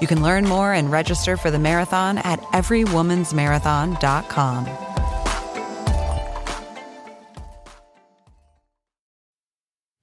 You can learn more and register for the marathon at everywomansmarathon.com.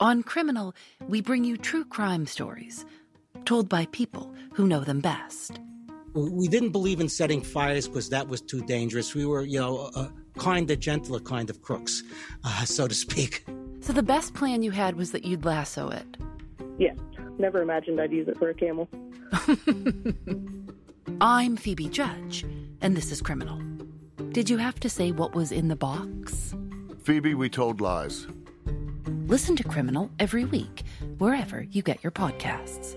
On Criminal, we bring you true crime stories told by people who know them best. We didn't believe in setting fires because that was too dangerous. We were, you know, a kinder, gentler kind of crooks, uh, so to speak. So the best plan you had was that you'd lasso it. Yeah, never imagined I'd use it for a camel. I'm Phoebe Judge, and this is Criminal. Did you have to say what was in the box? Phoebe, we told lies. Listen to Criminal every week, wherever you get your podcasts.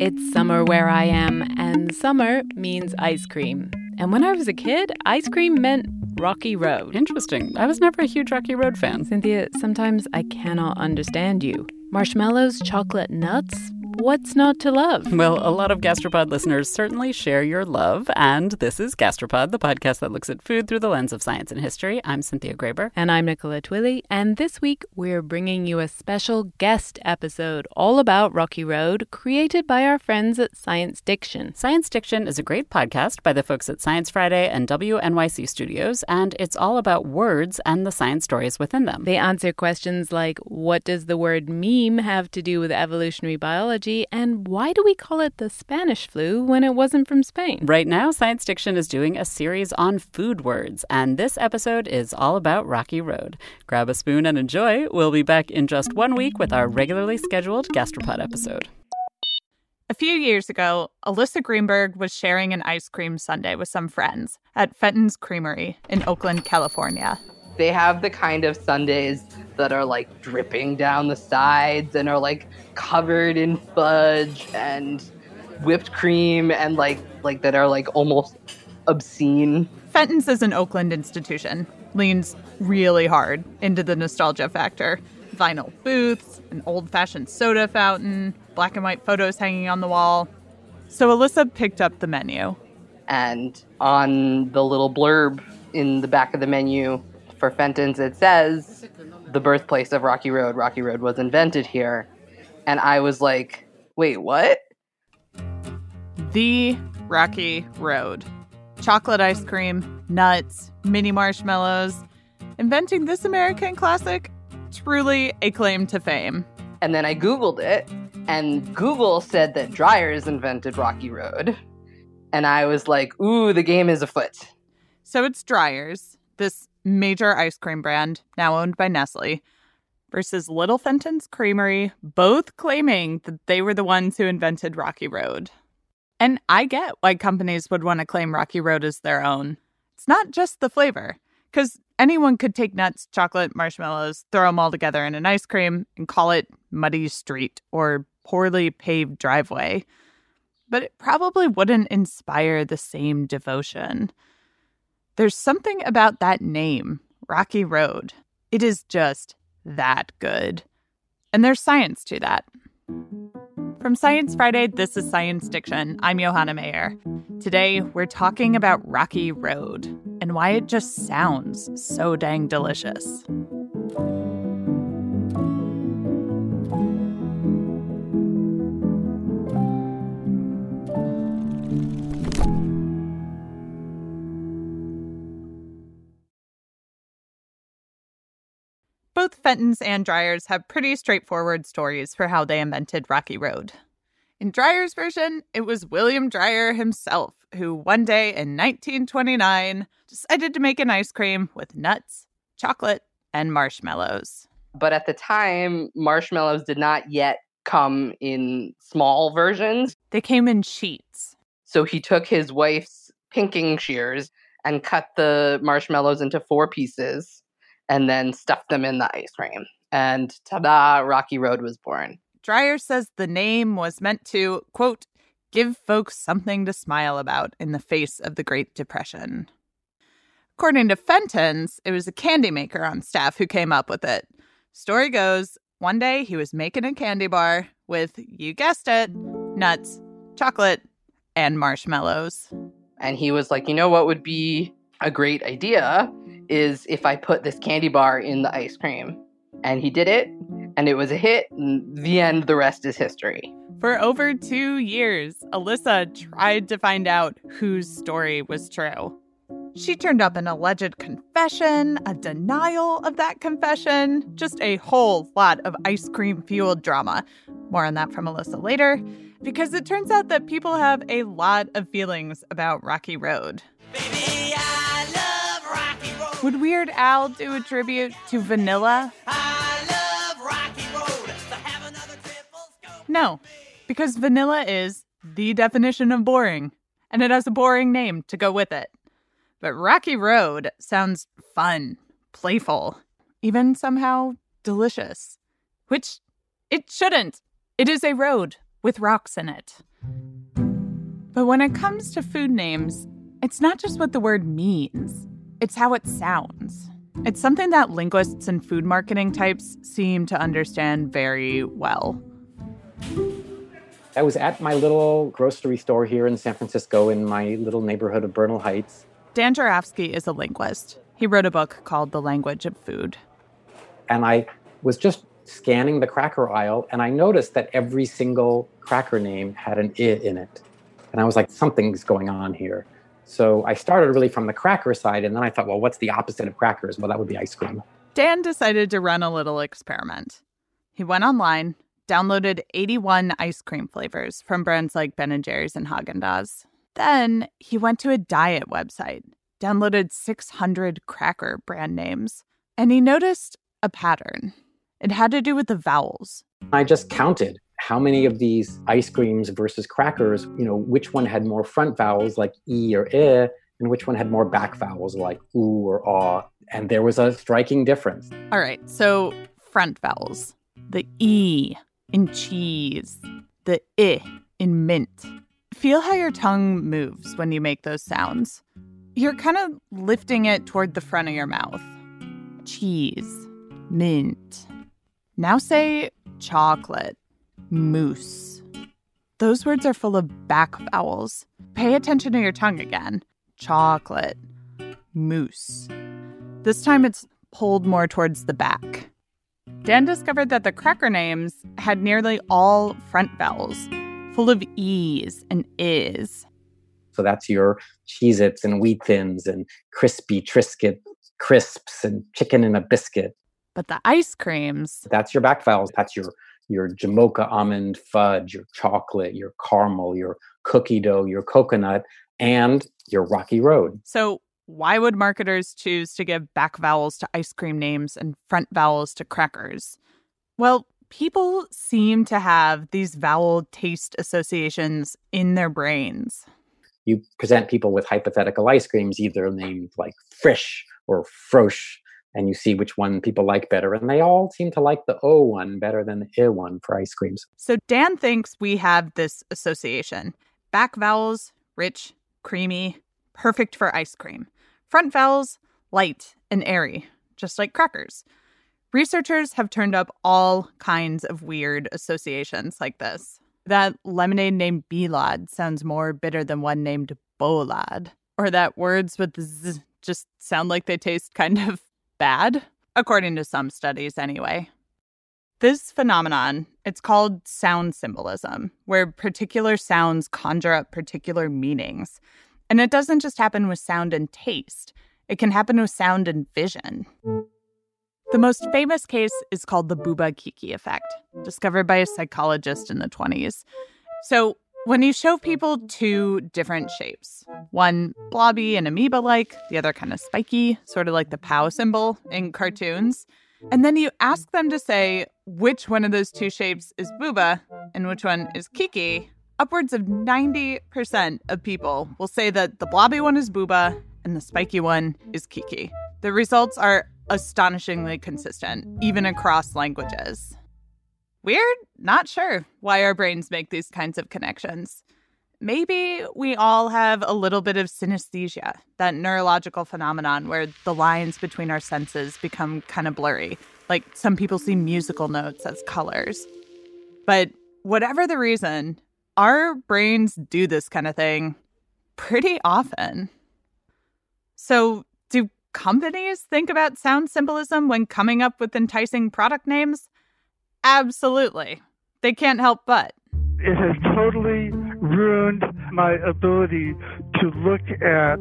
It's summer where I am, and summer means ice cream. And when I was a kid, ice cream meant Rocky Road. Interesting. I was never a huge Rocky Road fan. Cynthia, sometimes I cannot understand you. Marshmallows, chocolate, nuts? What's not to love? Well, a lot of Gastropod listeners certainly share your love, and this is Gastropod, the podcast that looks at food through the lens of science and history. I'm Cynthia Graber. And I'm Nicola Twilley, and this week we're bringing you a special guest episode all about Rocky Road, created by our friends at Science Diction. Science Diction is a great podcast by the folks at Science Friday and WNYC Studios, and it's all about words and the science stories within them. They answer questions like what does the word meme have to do with evolutionary biology? And why do we call it the Spanish flu when it wasn't from Spain? Right now, Science Diction is doing a series on food words, and this episode is all about Rocky Road. Grab a spoon and enjoy. We'll be back in just one week with our regularly scheduled Gastropod episode. A few years ago, Alyssa Greenberg was sharing an ice cream sundae with some friends at Fenton's Creamery in Oakland, California. They have the kind of sundaes that are like dripping down the sides and are like covered in fudge and whipped cream and like like that are like almost obscene. Fenton's is an Oakland institution. Leans really hard into the nostalgia factor. Vinyl booths, an old-fashioned soda fountain, black and white photos hanging on the wall. So Alyssa picked up the menu. And on the little blurb in the back of the menu for Fenton's, it says the birthplace of Rocky Road. Rocky Road was invented here. And I was like, wait, what? The Rocky Road. Chocolate ice cream, nuts, mini marshmallows. Inventing this American classic, truly a claim to fame. And then I Googled it, and Google said that Dreyer's invented Rocky Road. And I was like, ooh, the game is afoot. So it's Dreyer's, this major ice cream brand, now owned by Nestle, versus Little Fenton's Creamery, both claiming that they were the ones who invented Rocky Road. And I get why companies would want to claim Rocky Road as their own. It's not just the flavor, because anyone could take nuts, chocolate, marshmallows, throw them all together in an ice cream, and call it Muddy Street or Poorly Paved Driveway. But it probably wouldn't inspire the same devotion. There's something about that name, Rocky Road. It is just that good. And there's science to that. From Science Friday, this is Science Diction. I'm Johanna Mayer. Today, we're talking about Rocky Road and why it just sounds so dang delicious. Both Fenton's and Dreyer's have pretty straightforward stories for how they invented Rocky Road. In Dreyer's version, it was William Dreyer himself who, one day in 1929, decided to make an ice cream with nuts, chocolate, and marshmallows. But at the time, marshmallows did not yet come in small versions. They came in sheets. So he took his wife's pinking shears and cut the marshmallows into four pieces and then stuffed them in the ice cream. and ta-da, Rocky Road was born. Dreyer says the name was meant to, quote, give folks something to smile about in the face of the Great Depression. According to Fenton's, it was a candy maker on staff who came up with it. Story goes, one day he was making a candy bar with, you guessed it, nuts, chocolate, and marshmallows. And he was like, you know what would be a great idea is if I put this candy bar in the ice cream. And he did it, and it was a hit. And the end, the rest is history. For over two years, Alyssa tried to find out whose story was true. She turned up an alleged confession, a denial of that confession, just a whole lot of ice cream fueled drama. More on that from Alyssa later, because it turns out that people have a lot of feelings about Rocky Road. Baby, Rocky Road. Would Weird Al do a tribute to Vanilla? No, because Vanilla is the definition of boring, and it has a boring name to go with it. But Rocky Road sounds fun, playful, even somehow delicious. Which it shouldn't. It is a road with rocks in it. But when it comes to food names, it's not just what the word means, it's how it sounds. It's something that linguists and food marketing types seem to understand very well. I was at my little grocery store here in San Francisco in my little neighborhood of Bernal Heights. Dan Jurafsky is a linguist. He wrote a book called The Language of Food. And I was just scanning the cracker aisle and I noticed that every single cracker name had an I in it. And I was like, something's going on here. So I started really from the cracker side and then I thought, well, what's the opposite of crackers? Well, that would be ice cream. Dan decided to run a little experiment. He went online, downloaded 81 ice cream flavors from brands like Ben & Jerry's and Haagen-Dazs. Then he went to a diet website, downloaded 600 cracker brand names, and he noticed a pattern. It had to do with the vowels. I just counted how many of these ice creams versus crackers, you know, which one had more front vowels like E or I, and which one had more back vowels like oo or ah. And there was a striking difference. All right, so front vowels the E in cheese, the I in mint, Feel how your tongue moves when you make those sounds. You're kind of lifting it toward the front of your mouth. Cheese, mint. Now say chocolate, mousse. Those words are full of back vowels. Pay attention to your tongue again. Chocolate, mousse. This time it's pulled more towards the back. Dan discovered that the cracker names had nearly all front vowels, full of e's and is. So that's your Cheez Its and Wheat Thins and crispy Triscuit crisps and chicken in a biscuit. But the ice creams. That's your back vowels. That's your your Jamocha almond fudge, your chocolate, your caramel, your cookie dough, your coconut, and your Rocky Road. So why would marketers choose to give back vowels to ice cream names and front vowels to crackers? Well, people seem to have these vowel taste associations in their brains. You present people with hypothetical ice creams, either named like Frisch or Frosch, and you see which one people like better. And they all seem to like the O one better than the I one for ice creams. So Dan thinks we have this association. Back vowels, rich, creamy, perfect for ice cream. Front vowels, light and airy, just like crackers. Researchers have turned up all kinds of weird associations like this. That lemonade named Bilad sounds more bitter than one named Bolad. Or that words with z just sound like they taste kind of bad, according to some studies anyway. This phenomenon, it's called sound symbolism, where particular sounds conjure up particular meanings. And it doesn't just happen with sound and taste, it can happen with sound and vision. The most famous case is called the Bouba Kiki effect, discovered by a psychologist in the 20s. So, when you show people two different shapes, one blobby and amoeba like, the other kind of spiky, sort of like the POW symbol in cartoons, and then you ask them to say which one of those two shapes is Bouba and which one is Kiki, upwards of 90% of people will say that the blobby one is Bouba and the spiky one is Kiki. The results are astonishingly consistent, even across languages. We're not sure why our brains make these kinds of connections. Maybe we all have a little bit of synesthesia, that neurological phenomenon where the lines between our senses become kind of blurry. Like some people see musical notes as colors. But whatever the reason, our brains do this kind of thing pretty often. So, do companies think about sound symbolism when coming up with enticing product names? Absolutely. They can't help but. It has totally ruined my ability to look at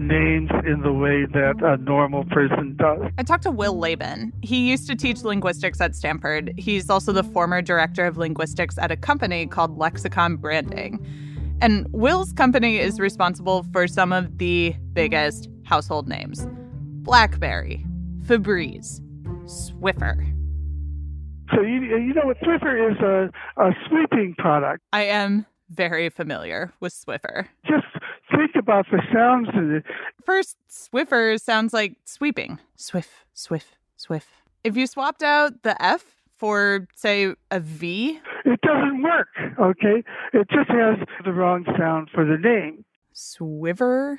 names in the way that a normal person does. I talked to Will Leben. He used to teach linguistics at Stanford. He's also the former director of linguistics at a company called Lexicon Branding. And Will's company is responsible for some of the biggest household names Blackberry, Febreze, Swiffer. So you you know what Swiffer is a, a sweeping product. I am very familiar with Swiffer. Just think about the sounds in it. First, Swiffer sounds like sweeping. Swift, swift, swift. If you swapped out the F for, say, a V, it doesn't work, okay? It just has the wrong sound for the name. Swiver?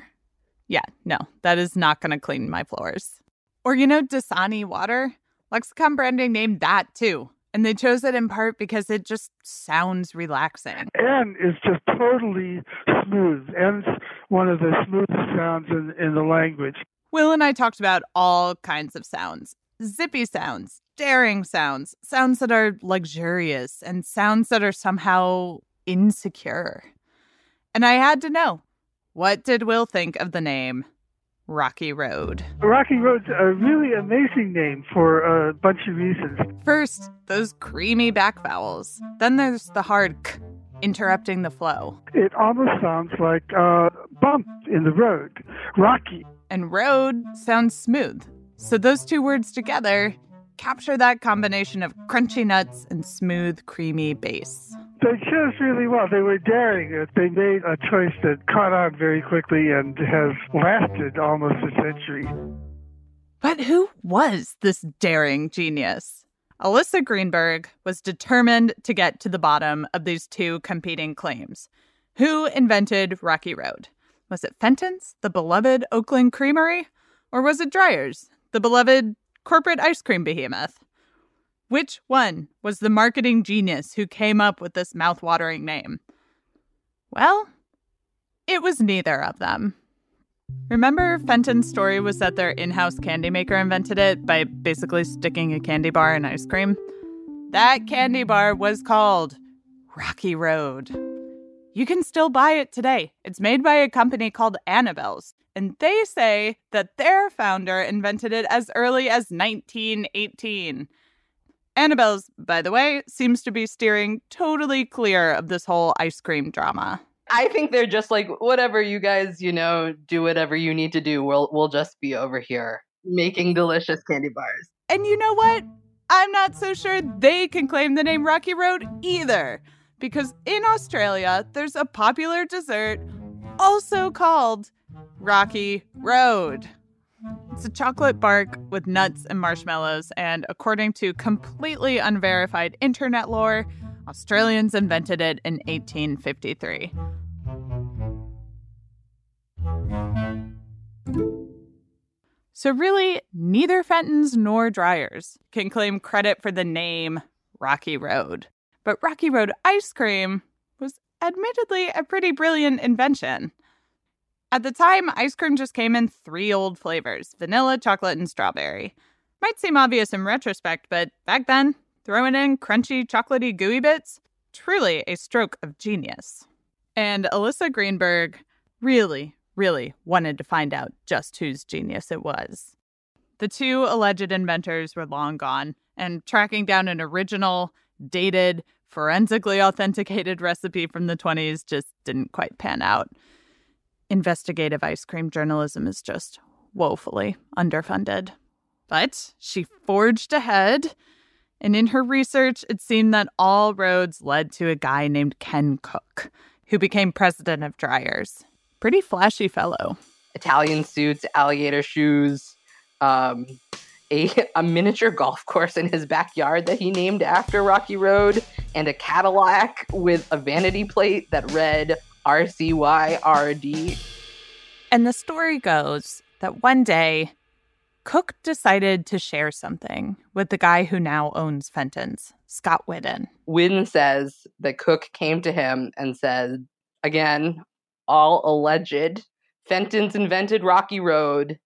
Yeah, no, that is not going to clean my floors. Or, you know, Dasani water? Lexicon branding named that too. And they chose it in part because it just sounds relaxing. And it's just totally smooth. And it's one of the smoothest sounds in, in the language. Will and I talked about all kinds of sounds zippy sounds, daring sounds, sounds that are luxurious, and sounds that are somehow insecure. And I had to know what did Will think of the name Rocky Road. Rocky Road's a really amazing name for a bunch of reasons. First, those creamy back vowels. Then there's the hard k interrupting the flow. It almost sounds like a bump in the road. Rocky. And road sounds smooth. So those two words together capture that combination of crunchy nuts and smooth, creamy base. They chose really well. They were daring. They made a choice that caught on very quickly and has lasted almost a century. But who was this daring genius? Alyssa Greenberg was determined to get to the bottom of these two competing claims. Who invented Rocky Road? Was it Fenton's, the beloved Oakland Creamery? Or was it Dreyer's, the beloved corporate ice cream behemoth? Which one was the marketing genius who came up with this mouthwatering name? Well, it was neither of them. Remember, Fenton's story was that their in house candy maker invented it by basically sticking a candy bar in ice cream? That candy bar was called Rocky Road. You can still buy it today. It's made by a company called Annabelle's, and they say that their founder invented it as early as 1918. Annabelle's, by the way, seems to be steering totally clear of this whole ice cream drama. I think they're just like, whatever you guys, you know, do whatever you need to do. We'll we'll just be over here making delicious candy bars. And you know what? I'm not so sure they can claim the name Rocky Road either. Because in Australia, there's a popular dessert also called Rocky Road. It's a chocolate bark with nuts and marshmallows, and according to completely unverified internet lore, Australians invented it in 1853. So, really, neither Fenton's nor Dreyer's can claim credit for the name Rocky Road. But Rocky Road ice cream was admittedly a pretty brilliant invention. At the time, ice cream just came in three old flavors vanilla, chocolate, and strawberry. Might seem obvious in retrospect, but back then, throwing in crunchy, chocolatey, gooey bits, truly a stroke of genius. And Alyssa Greenberg really, really wanted to find out just whose genius it was. The two alleged inventors were long gone, and tracking down an original, dated, forensically authenticated recipe from the 20s just didn't quite pan out investigative ice cream journalism is just woefully underfunded. But she forged ahead, and in her research, it seemed that all roads led to a guy named Ken Cook, who became president of Dreyer's. Pretty flashy fellow. Italian suits, alligator shoes, um, a, a miniature golf course in his backyard that he named after Rocky Road, and a Cadillac with a vanity plate that read RCYRD. And the story goes that one day, Cook decided to share something with the guy who now owns Fenton's, Scott Whiddon. Whiddon says that Cook came to him and said, again, all alleged, Fenton's invented Rocky Road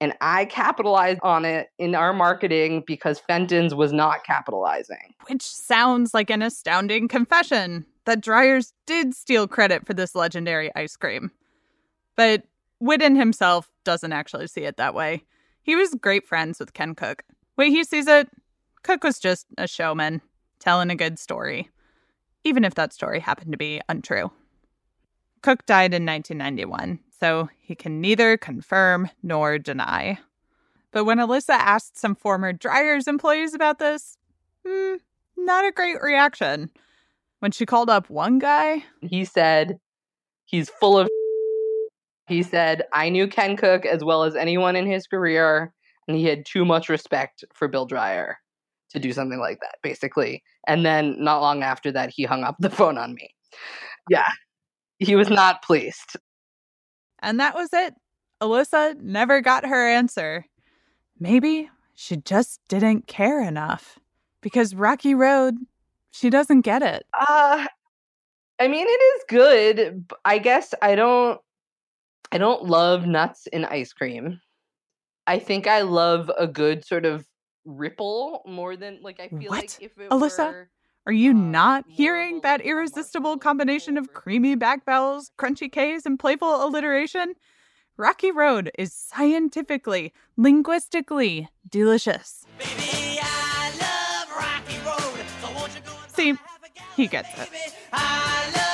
and I capitalized on it in our marketing because Fenton's was not capitalizing. Which sounds like an astounding confession that Dreyer's did steal credit for this legendary ice cream. But Whiddon himself doesn't actually see it that way. He was great friends with Ken Cook. Way he sees it, Cook was just a showman, telling a good story, even if that story happened to be untrue. Cook died in 1991, so he can neither confirm nor deny. But when Alyssa asked some former Dreyer's employees about this, hmm, not a great reaction. When she called up one guy, he said he's full of. He said, I knew Ken Cook as well as anyone in his career, and he had too much respect for Bill Dreyer to do something like that, basically. And then not long after that, he hung up the phone on me. Yeah, he was not pleased. And that was it. Alyssa never got her answer. Maybe she just didn't care enough because Rocky Road, she doesn't get it. Uh I mean it is good. I guess I don't I don't love nuts in ice cream. I think I love a good sort of ripple more than like I feel what? like if it Alyssa, were are you not hearing that irresistible combination of creamy back vowels, crunchy K's, and playful alliteration? Rocky Road is scientifically, linguistically delicious. Baby, Rocky Road, so See, he gets it.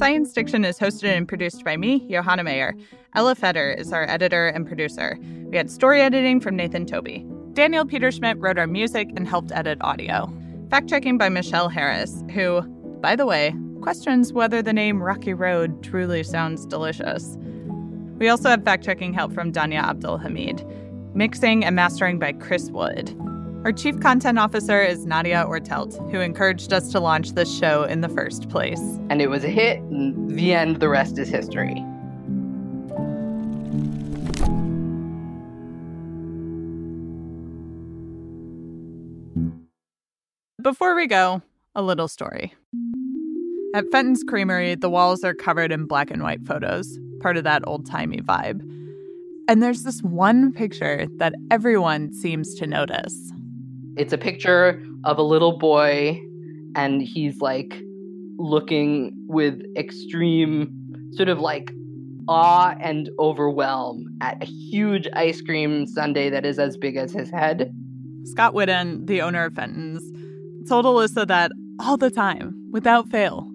Science Diction is hosted and produced by me, Johanna Mayer. Ella Feder is our editor and producer. We had story editing from Nathan Tobey. Daniel Peterschmidt wrote our music and helped edit audio. Fact checking by Michelle Harris, who, by the way, questions whether the name Rocky Road truly sounds delicious. We also have fact checking help from Danya AbdelHameid. Mixing and mastering by Chris Wood. Our chief content officer is Nadja Oertelt, who encouraged us to launch this show in the first place. And it was a hit, and the end, the rest is history. Before we go, a little story. At Fenton's Creamery, the walls are covered in black and white photos, part of that old timey vibe. And there's this one picture that everyone seems to notice. It's a picture of a little boy, and he's like looking with extreme sort of like awe and overwhelm at a huge ice cream sundae that is as big as his head. Scott Whitten, the owner of Fenton's, told Alyssa that all the time, without fail,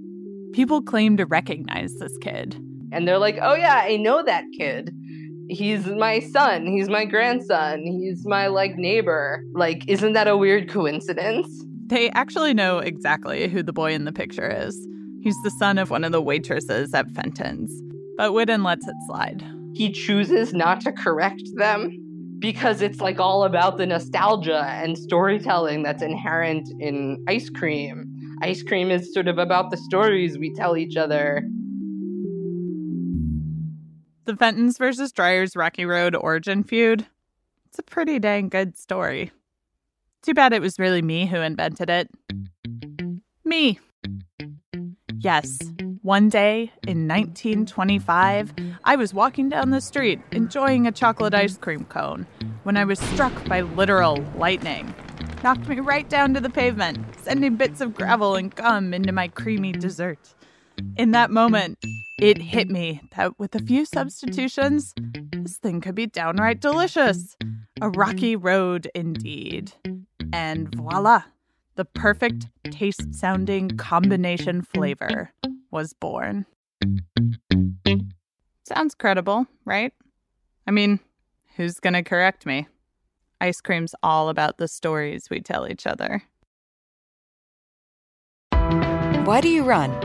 people claim to recognize this kid. And they're like, oh, yeah, I know that kid he's my son. He's my grandson. He's my like neighbor. Like isn't that a weird coincidence? They actually know exactly who the boy in the picture is. He's the son of one of the waitresses at fenton's but Whitten lets it slide. He chooses not to correct them because it's like all about the nostalgia and storytelling that's inherent in ice cream. Ice cream is sort of about the stories we tell each other the Fenton's versus Dreyer's Rocky Road origin feud. It's a pretty dang good story. Too bad it was really me who invented it. Me. Yes, one day in 1925, I was walking down the street enjoying a chocolate ice cream cone when I was struck by literal lightning. Knocked me right down to the pavement, sending bits of gravel and gum into my creamy dessert. In that moment, it hit me that with a few substitutions, this thing could be downright delicious. A rocky road indeed. And voila, the perfect taste sounding combination flavor was born. Sounds credible, right? I mean, who's gonna correct me? Ice cream's all about the stories we tell each other. Why do you run?